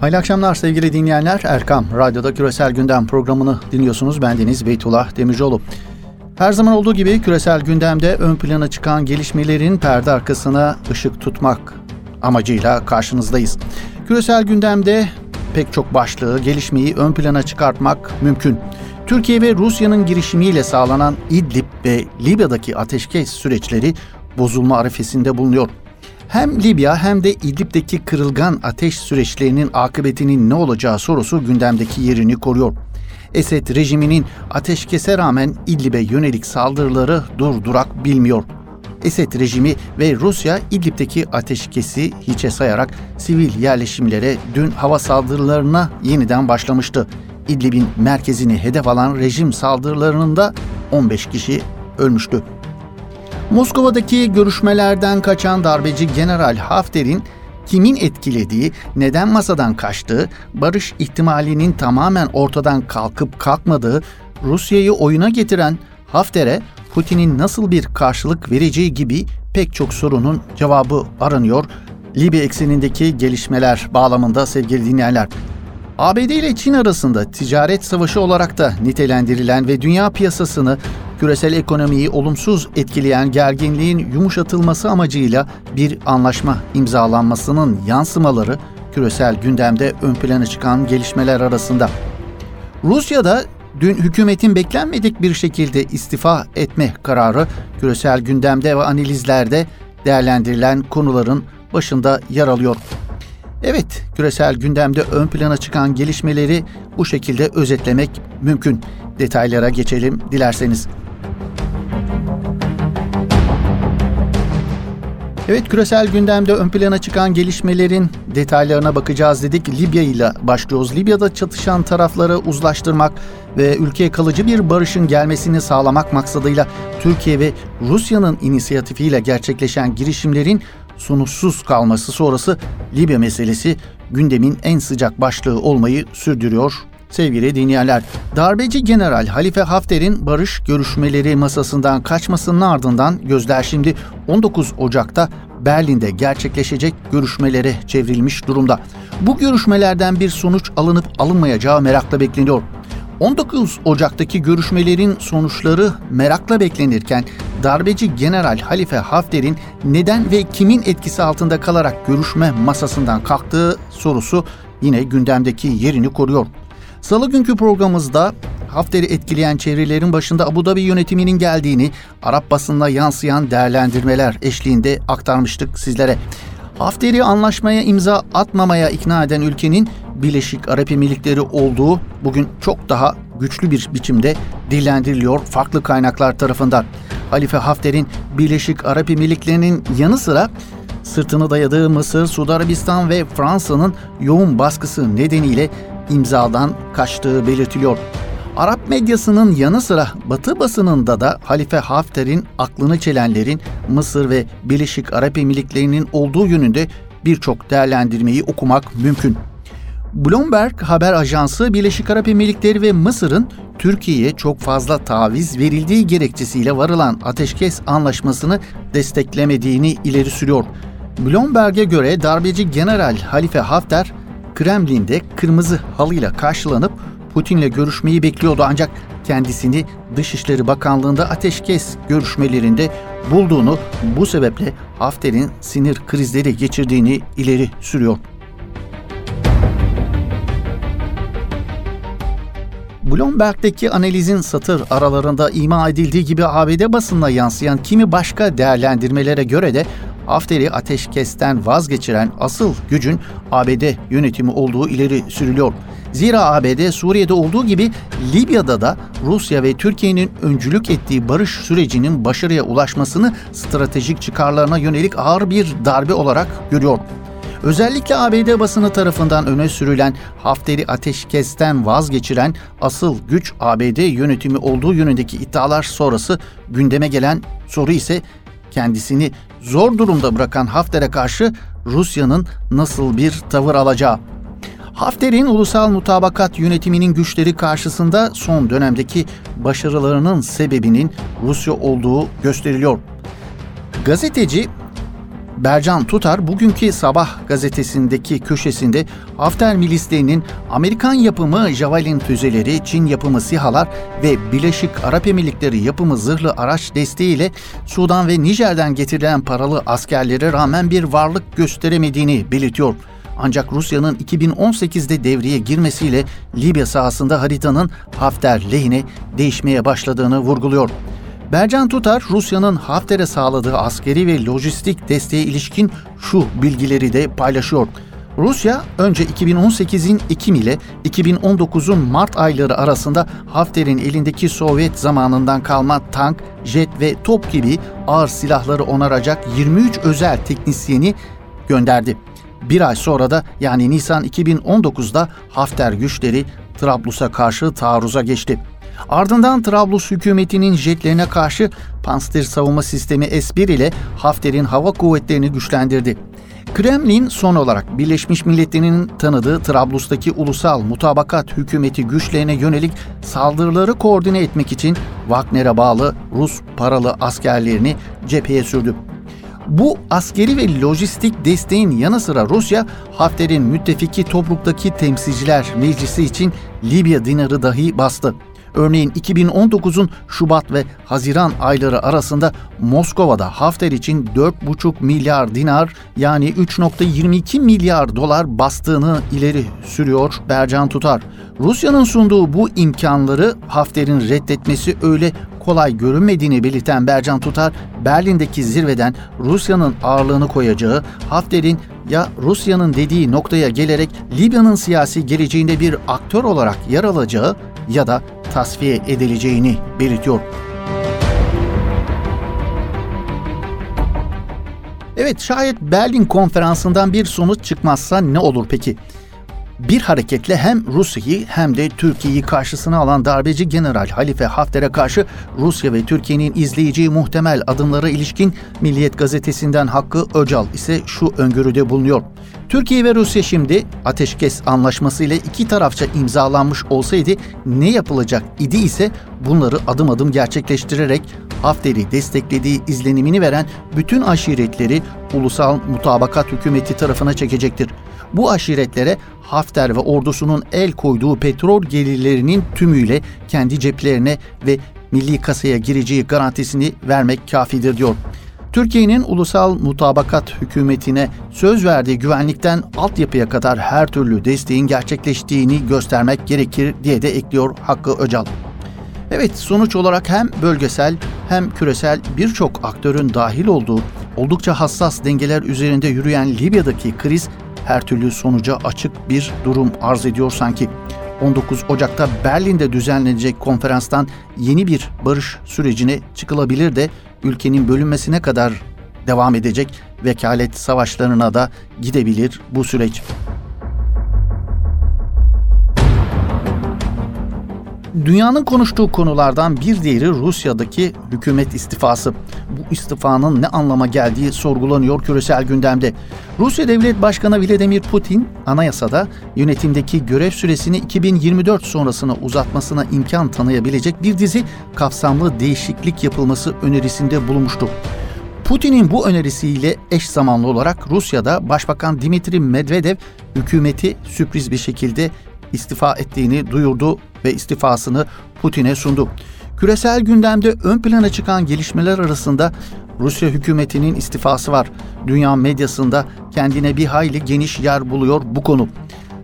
Hayırlı akşamlar sevgili dinleyenler. Erkam Radyo'da Küresel Gündem programını dinliyorsunuz. Ben Deniz Beytullah Demircioğlu. Her zaman olduğu gibi küresel gündemde ön plana çıkan gelişmelerin perde arkasına ışık tutmak amacıyla karşınızdayız. Küresel gündemde pek çok başlığı, gelişmeyi ön plana çıkartmak mümkün. Türkiye ve Rusya'nın girişimiyle sağlanan İdlib ve Libya'daki ateşkes süreçleri bozulma arifesinde bulunuyor. Hem Libya hem de İdlib'deki kırılgan ateş süreçlerinin akıbetinin ne olacağı sorusu gündemdeki yerini koruyor. Esed rejiminin ateşkese rağmen İdlib'e yönelik saldırıları durdurak bilmiyor. Esed rejimi ve Rusya İdlib'deki ateşkesi hiçe sayarak sivil yerleşimlere dün hava saldırılarına yeniden başlamıştı. İdlib'in merkezini hedef alan rejim saldırılarının da 15 kişi ölmüştü. Moskova'daki görüşmelerden kaçan darbeci General Hafter'in kimin etkilediği, neden masadan kaçtığı, barış ihtimalinin tamamen ortadan kalkıp kalkmadığı, Rusya'yı oyuna getiren Hafter'e Putin'in nasıl bir karşılık vereceği gibi pek çok sorunun cevabı aranıyor. Libya eksenindeki gelişmeler bağlamında sevgili dinleyenler. ABD ile Çin arasında ticaret savaşı olarak da nitelendirilen ve dünya piyasasını küresel ekonomiyi olumsuz etkileyen gerginliğin yumuşatılması amacıyla bir anlaşma imzalanmasının yansımaları küresel gündemde ön plana çıkan gelişmeler arasında. Rusya'da dün hükümetin beklenmedik bir şekilde istifa etme kararı küresel gündemde ve analizlerde değerlendirilen konuların başında yer alıyor. Evet, küresel gündemde ön plana çıkan gelişmeleri bu şekilde özetlemek mümkün. Detaylara geçelim dilerseniz. Evet küresel gündemde ön plana çıkan gelişmelerin detaylarına bakacağız dedik. Libya ile başlıyoruz. Libya'da çatışan tarafları uzlaştırmak ve ülkeye kalıcı bir barışın gelmesini sağlamak maksadıyla Türkiye ve Rusya'nın inisiyatifiyle gerçekleşen girişimlerin sonuçsuz kalması sonrası Libya meselesi gündemin en sıcak başlığı olmayı sürdürüyor. Sevgili dinleyenler, darbeci General Halife Hafter'in barış görüşmeleri masasından kaçmasının ardından gözler şimdi 19 Ocak'ta Berlin'de gerçekleşecek görüşmelere çevrilmiş durumda. Bu görüşmelerden bir sonuç alınıp alınmayacağı merakla bekleniyor. 19 Ocak'taki görüşmelerin sonuçları merakla beklenirken darbeci General Halife Hafter'in neden ve kimin etkisi altında kalarak görüşme masasından kalktığı sorusu yine gündemdeki yerini koruyor. Salı günkü programımızda Hafter'i etkileyen çevrelerin başında Abu Dhabi yönetiminin geldiğini Arap basınına yansıyan değerlendirmeler eşliğinde aktarmıştık sizlere. Hafter'i anlaşmaya imza atmamaya ikna eden ülkenin Birleşik Arap Emirlikleri olduğu bugün çok daha güçlü bir biçimde dillendiriliyor farklı kaynaklar tarafından. Halife Hafter'in Birleşik Arap Emirlikleri'nin yanı sıra sırtını dayadığı Mısır, Suudi Arabistan ve Fransa'nın yoğun baskısı nedeniyle imzadan kaçtığı belirtiliyor. Arap medyasının yanı sıra Batı basınında da Halife Hafter'in aklını çelenlerin Mısır ve Birleşik Arap Emirlikleri'nin olduğu yönünde birçok değerlendirmeyi okumak mümkün. Bloomberg haber ajansı Birleşik Arap Emirlikleri ve Mısır'ın Türkiye'ye çok fazla taviz verildiği gerekçesiyle varılan ateşkes anlaşmasını desteklemediğini ileri sürüyor. Bloomberg'e göre darbeci General Halife Hafter, Kremlin'de kırmızı halıyla karşılanıp Putin'le görüşmeyi bekliyordu ancak kendisini Dışişleri Bakanlığı'nda ateşkes görüşmelerinde bulduğunu bu sebeple Hafter'in sinir krizleri geçirdiğini ileri sürüyor. Bloomberg'deki analizin satır aralarında ima edildiği gibi ABD basınına yansıyan kimi başka değerlendirmelere göre de Hafter'i ateşkesten vazgeçiren asıl gücün ABD yönetimi olduğu ileri sürülüyor. Zira ABD Suriye'de olduğu gibi Libya'da da Rusya ve Türkiye'nin öncülük ettiği barış sürecinin başarıya ulaşmasını stratejik çıkarlarına yönelik ağır bir darbe olarak görüyor. Özellikle ABD basını tarafından öne sürülen Hafter'i ateşkesten vazgeçiren asıl güç ABD yönetimi olduğu yönündeki iddialar sonrası gündeme gelen soru ise kendisini zor durumda bırakan Hafter'e karşı Rusya'nın nasıl bir tavır alacağı. Hafter'in ulusal mutabakat yönetiminin güçleri karşısında son dönemdeki başarılarının sebebinin Rusya olduğu gösteriliyor. Gazeteci Bercan Tutar bugünkü Sabah gazetesindeki köşesinde Hafter milislerinin Amerikan yapımı Javelin füzeleri, Çin yapımı SİHA'lar ve Birleşik Arap Emirlikleri yapımı zırhlı araç desteğiyle Sudan ve Nijer'den getirilen paralı askerlere rağmen bir varlık gösteremediğini belirtiyor. Ancak Rusya'nın 2018'de devreye girmesiyle Libya sahasında haritanın Hafter lehine değişmeye başladığını vurguluyor. Bercan Tutar, Rusya'nın Hafter'e sağladığı askeri ve lojistik desteğe ilişkin şu bilgileri de paylaşıyor. Rusya önce 2018'in Ekim ile 2019'un Mart ayları arasında Hafter'in elindeki Sovyet zamanından kalma tank, jet ve top gibi ağır silahları onaracak 23 özel teknisyeni gönderdi. Bir ay sonra da yani Nisan 2019'da Hafter güçleri Trablus'a karşı taarruza geçti. Ardından Trablus hükümetinin jetlerine karşı Panster savunma sistemi S-1 ile Hafter'in hava kuvvetlerini güçlendirdi. Kremlin son olarak Birleşmiş Milletler'in tanıdığı Trablus'taki ulusal mutabakat hükümeti güçlerine yönelik saldırıları koordine etmek için Wagner'e bağlı Rus paralı askerlerini cepheye sürdü. Bu askeri ve lojistik desteğin yanı sıra Rusya, Hafter'in müttefiki Tobruk'taki temsilciler meclisi için Libya dinarı dahi bastı. Örneğin 2019'un Şubat ve Haziran ayları arasında Moskova'da Hafter için 4,5 milyar dinar yani 3.22 milyar dolar bastığını ileri sürüyor Bercan Tutar. Rusya'nın sunduğu bu imkanları Hafter'in reddetmesi öyle kolay görünmediğini belirten Bercan Tutar, Berlin'deki zirveden Rusya'nın ağırlığını koyacağı, Hafter'in ya Rusya'nın dediği noktaya gelerek Libya'nın siyasi geleceğinde bir aktör olarak yer alacağı ya da tasfiye edileceğini belirtiyor. Evet şayet Berlin konferansından bir sonuç çıkmazsa ne olur peki? Bir hareketle hem Rusya'yı hem de Türkiye'yi karşısına alan darbeci General Halife Hafter'e karşı Rusya ve Türkiye'nin izleyeceği muhtemel adımlara ilişkin Milliyet gazetesinden Hakkı Öcal ise şu öngörüde bulunuyor. Türkiye ve Rusya şimdi ateşkes anlaşması ile iki tarafça imzalanmış olsaydı ne yapılacak idi ise bunları adım adım gerçekleştirerek Hafter'i desteklediği izlenimini veren bütün aşiretleri ulusal mutabakat hükümeti tarafına çekecektir. Bu aşiretlere Hafter ve ordusunun el koyduğu petrol gelirlerinin tümüyle kendi ceplerine ve milli kasaya gireceği garantisini vermek kafidir diyor. Türkiye'nin ulusal mutabakat hükümetine söz verdiği güvenlikten altyapıya kadar her türlü desteğin gerçekleştiğini göstermek gerekir diye de ekliyor Hakkı Öcal. Evet sonuç olarak hem bölgesel hem küresel birçok aktörün dahil olduğu oldukça hassas dengeler üzerinde yürüyen Libya'daki kriz her türlü sonuca açık bir durum arz ediyor sanki. 19 Ocak'ta Berlin'de düzenlenecek konferanstan yeni bir barış sürecine çıkılabilir de ülkenin bölünmesine kadar devam edecek vekalet savaşlarına da gidebilir bu süreç. Dünyanın konuştuğu konulardan bir diğeri Rusya'daki hükümet istifası. Bu istifanın ne anlama geldiği sorgulanıyor küresel gündemde. Rusya Devlet Başkanı Vladimir Putin anayasada yönetimdeki görev süresini 2024 sonrasına uzatmasına imkan tanıyabilecek bir dizi kapsamlı değişiklik yapılması önerisinde bulunmuştu. Putin'in bu önerisiyle eş zamanlı olarak Rusya'da Başbakan Dimitri Medvedev hükümeti sürpriz bir şekilde istifa ettiğini duyurdu ve istifasını Putin'e sundu. Küresel gündemde ön plana çıkan gelişmeler arasında Rusya hükümetinin istifası var. Dünya medyasında kendine bir hayli geniş yer buluyor bu konu.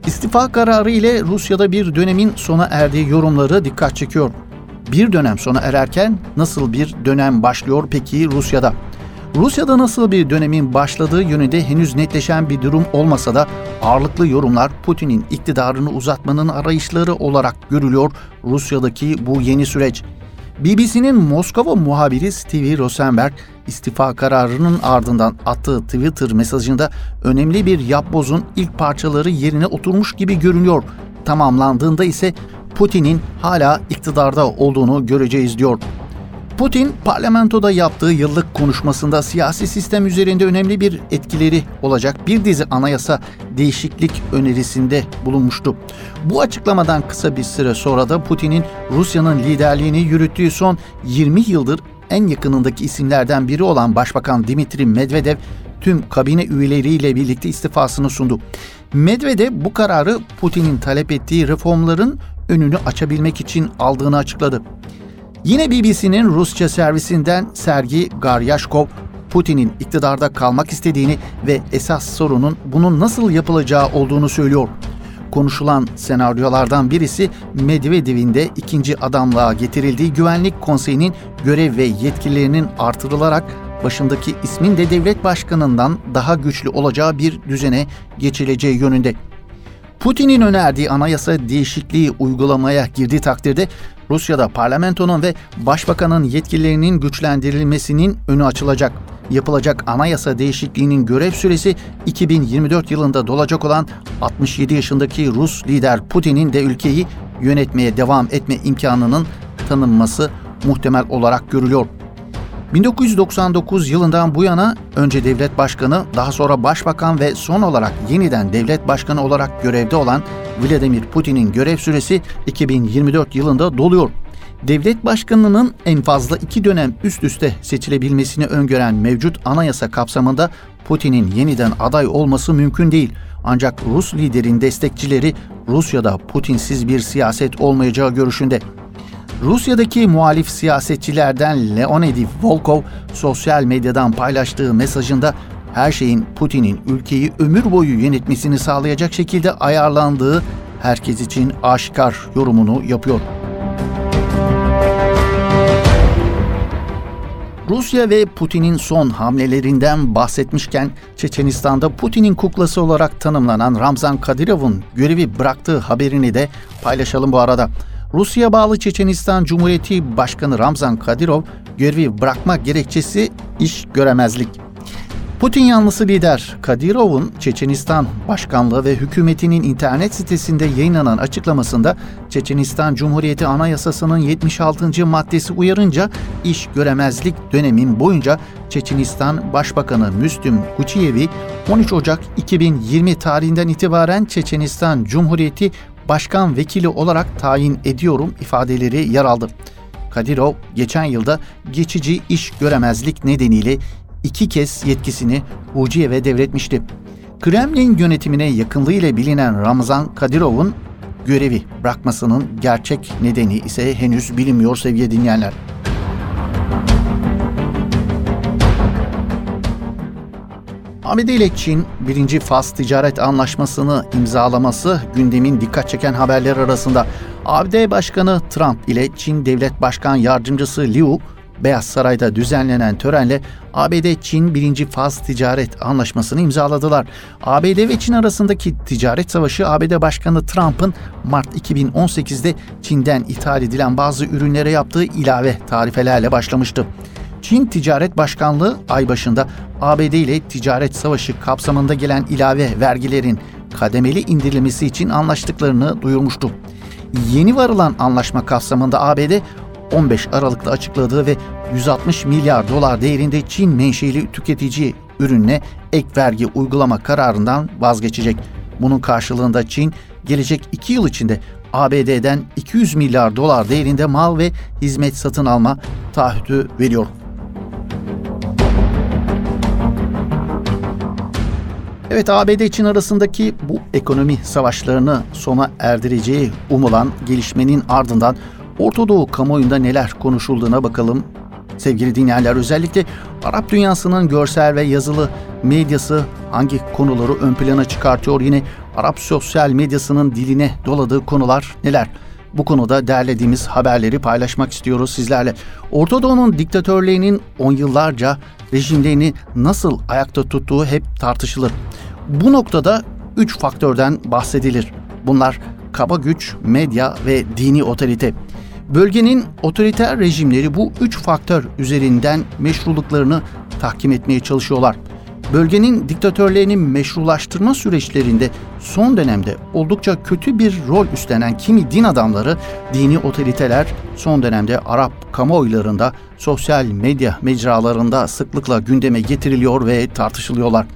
İstifa kararı ile Rusya'da bir dönemin sona erdiği yorumları dikkat çekiyor. Bir dönem sona ererken nasıl bir dönem başlıyor peki Rusya'da? Rusya'da nasıl bir dönemin başladığı yönünde henüz netleşen bir durum olmasa da ağırlıklı yorumlar Putin'in iktidarını uzatmanın arayışları olarak görülüyor Rusya'daki bu yeni süreç. BBC'nin Moskova muhabiri Stevie Rosenberg istifa kararının ardından attığı Twitter mesajında önemli bir yapbozun ilk parçaları yerine oturmuş gibi görünüyor. Tamamlandığında ise Putin'in hala iktidarda olduğunu göreceğiz diyor. Putin parlamentoda yaptığı yıllık konuşmasında siyasi sistem üzerinde önemli bir etkileri olacak bir dizi anayasa değişiklik önerisinde bulunmuştu. Bu açıklamadan kısa bir süre sonra da Putin'in Rusya'nın liderliğini yürüttüğü son 20 yıldır en yakınındaki isimlerden biri olan Başbakan Dimitri Medvedev tüm kabine üyeleriyle birlikte istifasını sundu. Medvedev bu kararı Putin'in talep ettiği reformların önünü açabilmek için aldığını açıkladı. Yine BBC'nin Rusça servisinden Sergi Garyashkov, Putin'in iktidarda kalmak istediğini ve esas sorunun bunun nasıl yapılacağı olduğunu söylüyor. Konuşulan senaryolardan birisi Medvedev'in de ikinci adamlığa getirildiği Güvenlik Konseyi'nin görev ve yetkilerinin artırılarak başındaki ismin de devlet başkanından daha güçlü olacağı bir düzene geçileceği yönünde. Putin'in önerdiği anayasa değişikliği uygulamaya girdiği takdirde Rusya'da parlamentonun ve başbakanın yetkilerinin güçlendirilmesinin önü açılacak. Yapılacak anayasa değişikliğinin görev süresi 2024 yılında dolacak olan 67 yaşındaki Rus lider Putin'in de ülkeyi yönetmeye devam etme imkanının tanınması muhtemel olarak görülüyor. 1999 yılından bu yana önce devlet başkanı, daha sonra başbakan ve son olarak yeniden devlet başkanı olarak görevde olan Vladimir Putin'in görev süresi 2024 yılında doluyor. Devlet başkanının en fazla iki dönem üst üste seçilebilmesini öngören mevcut anayasa kapsamında Putin'in yeniden aday olması mümkün değil. Ancak Rus liderin destekçileri Rusya'da Putinsiz bir siyaset olmayacağı görüşünde. Rusya'daki muhalif siyasetçilerden Leonid Volkov sosyal medyadan paylaştığı mesajında her şeyin Putin'in ülkeyi ömür boyu yönetmesini sağlayacak şekilde ayarlandığı herkes için aşikar yorumunu yapıyor. Rusya ve Putin'in son hamlelerinden bahsetmişken Çeçenistan'da Putin'in kuklası olarak tanımlanan Ramzan Kadyrov'un görevi bıraktığı haberini de paylaşalım bu arada. Rusya bağlı Çeçenistan Cumhuriyeti Başkanı Ramzan Kadyrov görevi bırakma gerekçesi iş göremezlik. Putin yanlısı lider Kadyrov'un Çeçenistan Başkanlığı ve hükümetinin internet sitesinde yayınlanan açıklamasında Çeçenistan Cumhuriyeti Anayasası'nın 76. maddesi uyarınca iş göremezlik dönemin boyunca Çeçenistan Başbakanı Müslüm Kuçiyev'i 13 Ocak 2020 tarihinden itibaren Çeçenistan Cumhuriyeti başkan vekili olarak tayin ediyorum ifadeleri yer aldı. Kadirov geçen yılda geçici iş göremezlik nedeniyle iki kez yetkisini Uciyev'e devretmişti. Kremlin yönetimine yakınlığıyla bilinen Ramazan Kadirov'un görevi bırakmasının gerçek nedeni ise henüz bilinmiyor sevgili dinleyenler. ABD ile Çin birinci faz ticaret anlaşmasını imzalaması gündemin dikkat çeken haberler arasında. ABD Başkanı Trump ile Çin Devlet Başkan Yardımcısı Liu, Beyaz Saray'da düzenlenen törenle ABD-Çin birinci faz ticaret anlaşmasını imzaladılar. ABD ve Çin arasındaki ticaret savaşı ABD Başkanı Trump'ın Mart 2018'de Çin'den ithal edilen bazı ürünlere yaptığı ilave tarifelerle başlamıştı. Çin Ticaret Başkanlığı ay başında ABD ile ticaret savaşı kapsamında gelen ilave vergilerin kademeli indirilmesi için anlaştıklarını duyurmuştu. Yeni varılan anlaşma kapsamında ABD 15 Aralık'ta açıkladığı ve 160 milyar dolar değerinde Çin menşeli tüketici ürününe ek vergi uygulama kararından vazgeçecek. Bunun karşılığında Çin gelecek 2 yıl içinde ABD'den 200 milyar dolar değerinde mal ve hizmet satın alma taahhütü veriyor. Evet ABD Çin arasındaki bu ekonomi savaşlarını sona erdireceği umulan gelişmenin ardından Orta Doğu kamuoyunda neler konuşulduğuna bakalım. Sevgili dinleyenler özellikle Arap dünyasının görsel ve yazılı medyası hangi konuları ön plana çıkartıyor? Yine Arap sosyal medyasının diline doladığı konular neler? Bu konuda derlediğimiz haberleri paylaşmak istiyoruz sizlerle. Orta Doğu'nun diktatörlüğünün on yıllarca rejimlerini nasıl ayakta tuttuğu hep tartışılır. Bu noktada üç faktörden bahsedilir. Bunlar kaba güç, medya ve dini otorite. Bölgenin otoriter rejimleri bu üç faktör üzerinden meşruluklarını tahkim etmeye çalışıyorlar. Bölgenin diktatörlerini meşrulaştırma süreçlerinde son dönemde oldukça kötü bir rol üstlenen kimi din adamları, dini otoriteler son dönemde Arap kamuoylarında, sosyal medya mecralarında sıklıkla gündeme getiriliyor ve tartışılıyorlar.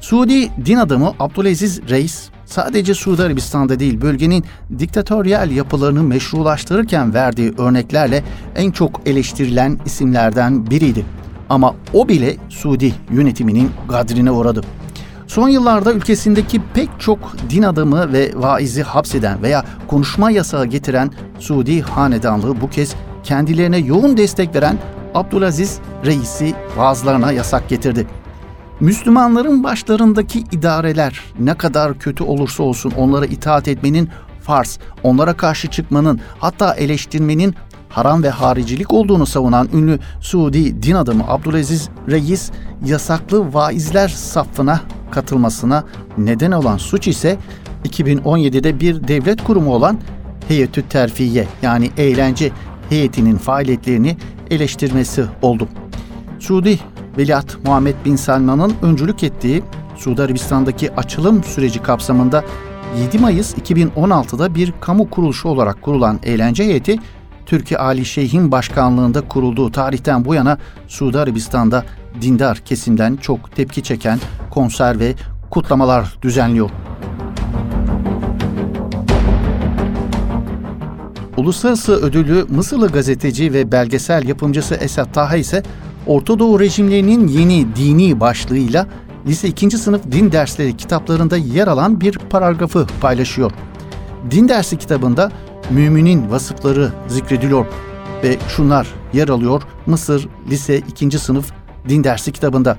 Suudi din adamı Abdülaziz Reis sadece Suudi Arabistan'da değil bölgenin diktatöryel yapılarını meşrulaştırırken verdiği örneklerle en çok eleştirilen isimlerden biriydi. Ama o bile Suudi yönetiminin gadrine uğradı. Son yıllarda ülkesindeki pek çok din adamı ve vaizi hapseden veya konuşma yasağı getiren Suudi hanedanlığı bu kez kendilerine yoğun destek veren Abdülaziz Reis'i vaazlarına yasak getirdi. Müslümanların başlarındaki idareler ne kadar kötü olursa olsun onlara itaat etmenin farz, onlara karşı çıkmanın hatta eleştirmenin haram ve haricilik olduğunu savunan ünlü Suudi din adamı Abdülaziz Reis yasaklı vaizler safına katılmasına neden olan suç ise 2017'de bir devlet kurumu olan Heyetü Terfiye yani eğlence heyetinin faaliyetlerini eleştirmesi oldu. Suudi Veliaht Muhammed Bin Salman'ın öncülük ettiği Suudi Arabistan'daki açılım süreci kapsamında 7 Mayıs 2016'da bir kamu kuruluşu olarak kurulan eğlence heyeti Türkiye Ali Şeyh'in başkanlığında kurulduğu tarihten bu yana Suudi Arabistan'da dindar kesimden çok tepki çeken konser ve kutlamalar düzenliyor. Uluslararası ödülü Mısırlı gazeteci ve belgesel yapımcısı Esat Taha ise Orta Doğu rejimlerinin yeni dini başlığıyla lise 2. sınıf din dersleri kitaplarında yer alan bir paragrafı paylaşıyor. Din dersi kitabında müminin vasıfları zikrediliyor ve şunlar yer alıyor Mısır lise 2. sınıf din dersi kitabında.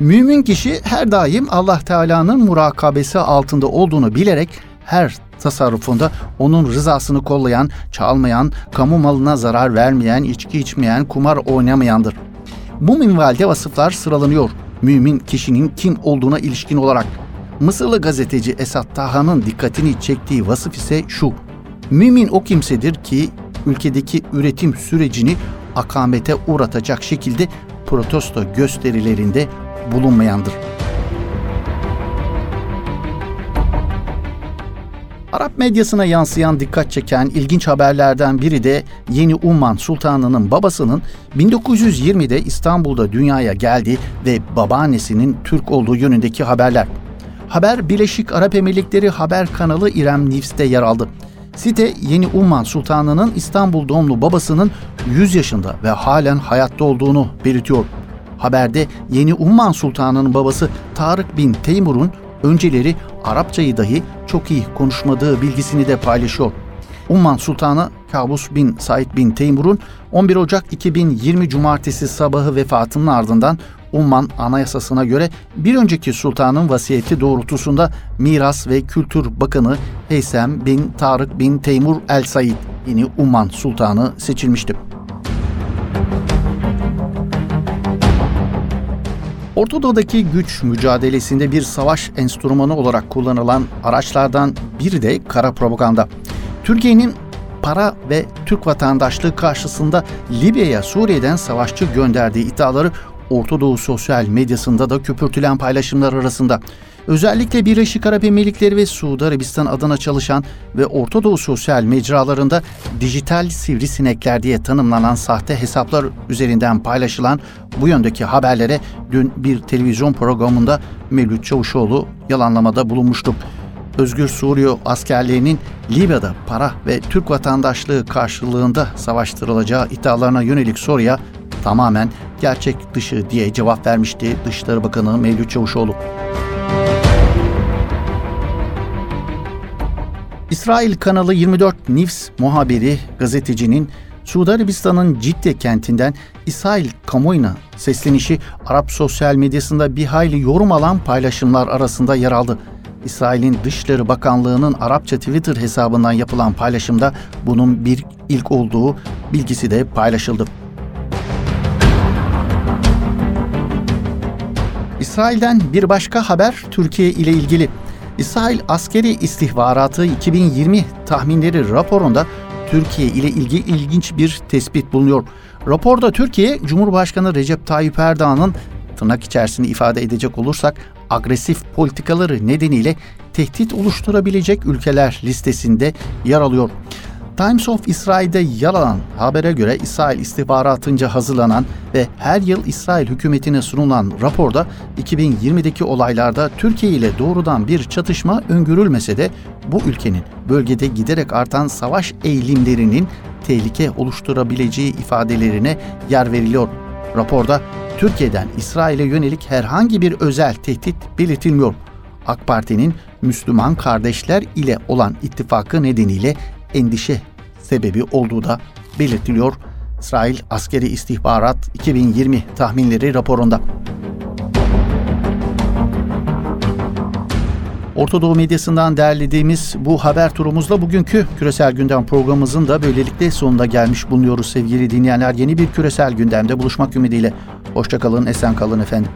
Mümin kişi her daim Allah Teala'nın murakabesi altında olduğunu bilerek her tasarrufunda onun rızasını kollayan, çalmayan, kamu malına zarar vermeyen, içki içmeyen, kumar oynamayandır. Bu minvalde vasıflar sıralanıyor. Mümin kişinin kim olduğuna ilişkin olarak. Mısırlı gazeteci Esat Taha'nın dikkatini çektiği vasıf ise şu. Mümin o kimsedir ki ülkedeki üretim sürecini akamete uğratacak şekilde protesto gösterilerinde bulunmayandır. Arap medyasına yansıyan dikkat çeken ilginç haberlerden biri de Yeni Umman Sultanı'nın babasının 1920'de İstanbul'da dünyaya geldi ve babaannesinin Türk olduğu yönündeki haberler. Haber Birleşik Arap Emirlikleri haber kanalı İrem News'te yer aldı. Site Yeni Umman Sultanı'nın İstanbul doğumlu babasının 100 yaşında ve halen hayatta olduğunu belirtiyor. Haberde Yeni Umman Sultanı'nın babası Tarık bin Teymur'un önceleri Arapçayı dahi çok iyi konuşmadığı bilgisini de paylaşıyor. Umman Sultanı Kabus bin Said bin Teymur'un 11 Ocak 2020 Cumartesi sabahı vefatının ardından Umman Anayasası'na göre bir önceki sultanın vasiyeti doğrultusunda Miras ve Kültür Bakanı Heysem bin Tarık bin Teymur El Said yeni Umman Sultanı seçilmişti. Ortadoğu'daki güç mücadelesinde bir savaş enstrümanı olarak kullanılan araçlardan biri de kara propaganda. Türkiye'nin para ve Türk vatandaşlığı karşısında Libya'ya Suriye'den savaşçı gönderdiği iddiaları Ortadoğu sosyal medyasında da köpürtülen paylaşımlar arasında. Özellikle Birleşik Arap Emirlikleri ve Suudi Arabistan adına çalışan ve Orta Doğu sosyal mecralarında dijital sivrisinekler diye tanımlanan sahte hesaplar üzerinden paylaşılan bu yöndeki haberlere dün bir televizyon programında Mevlüt Çavuşoğlu yalanlamada bulunmuştu. Özgür Suriye askerlerinin Libya'da para ve Türk vatandaşlığı karşılığında savaştırılacağı iddialarına yönelik soruya tamamen gerçek dışı diye cevap vermişti Dışişleri Bakanı Mevlüt Çavuşoğlu. İsrail kanalı 24 News muhabiri gazetecinin Suudi Arabistan'ın Cidde kentinden İsrail kamuoyuna seslenişi Arap sosyal medyasında bir hayli yorum alan paylaşımlar arasında yer aldı. İsrail'in Dışişleri Bakanlığı'nın Arapça Twitter hesabından yapılan paylaşımda bunun bir ilk olduğu bilgisi de paylaşıldı. İsrail'den bir başka haber Türkiye ile ilgili. İsrail Askeri İstihbaratı 2020 tahminleri raporunda Türkiye ile ilgili ilginç bir tespit bulunuyor. Raporda Türkiye, Cumhurbaşkanı Recep Tayyip Erdoğan'ın tırnak içerisinde ifade edecek olursak agresif politikaları nedeniyle tehdit oluşturabilecek ülkeler listesinde yer alıyor. Times of İsrail'de yer alan habere göre İsrail istihbaratınca hazırlanan ve her yıl İsrail hükümetine sunulan raporda 2020'deki olaylarda Türkiye ile doğrudan bir çatışma öngörülmese de bu ülkenin bölgede giderek artan savaş eğilimlerinin tehlike oluşturabileceği ifadelerine yer veriliyor. Raporda Türkiye'den İsrail'e yönelik herhangi bir özel tehdit belirtilmiyor. AK Parti'nin Müslüman kardeşler ile olan ittifakı nedeniyle endişe sebebi olduğu da belirtiliyor. İsrail Askeri İstihbarat 2020 tahminleri raporunda. Ortadoğu medyasından derlediğimiz bu haber turumuzla bugünkü küresel gündem programımızın da böylelikle sonuna gelmiş bulunuyoruz sevgili dinleyenler. Yeni bir küresel gündemde buluşmak ümidiyle. Hoşçakalın, esen kalın efendim.